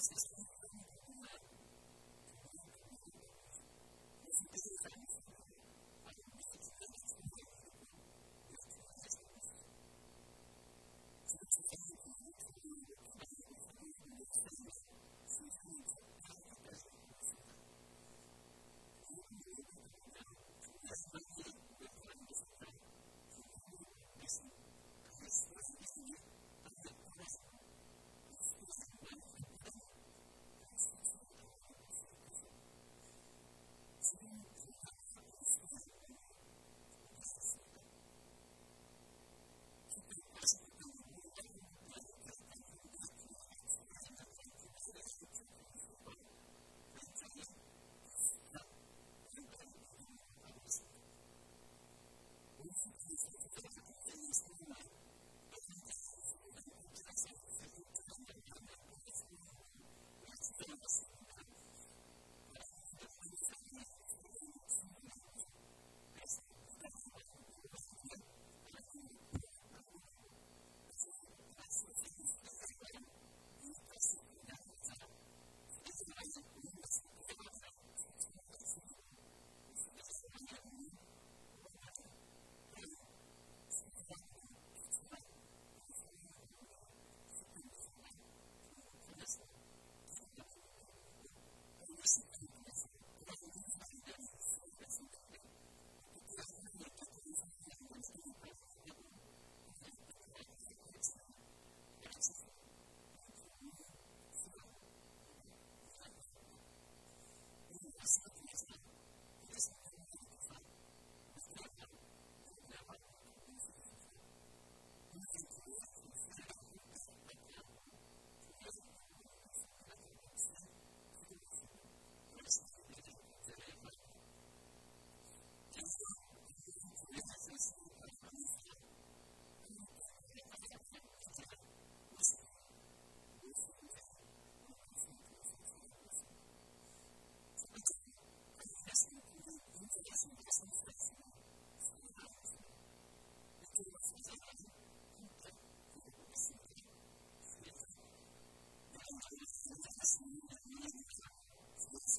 is this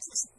Thanks.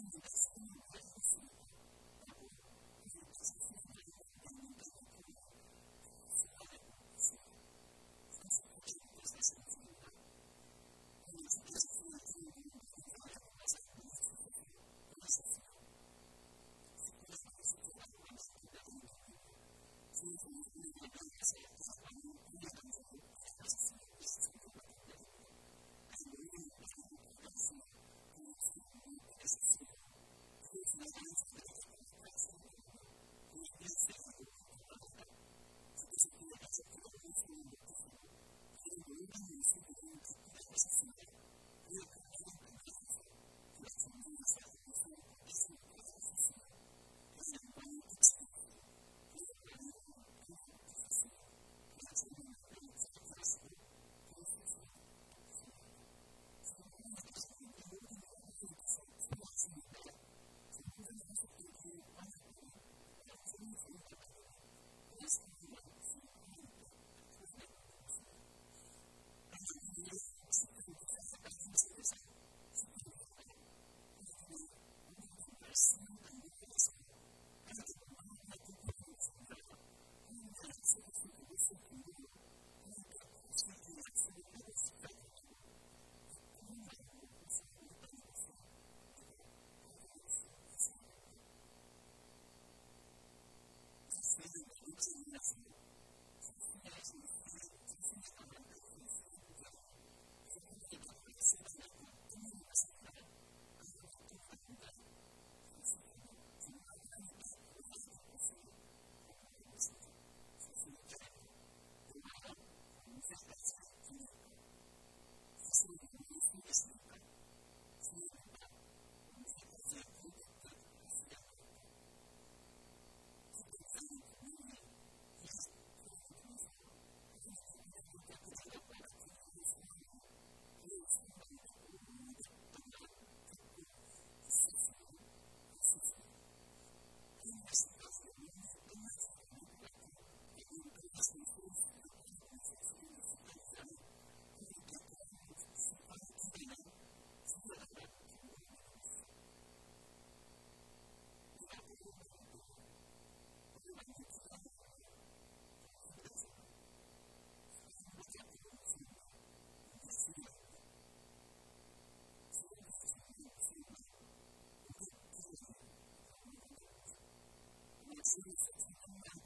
Jesus. Jesus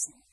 person.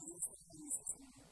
See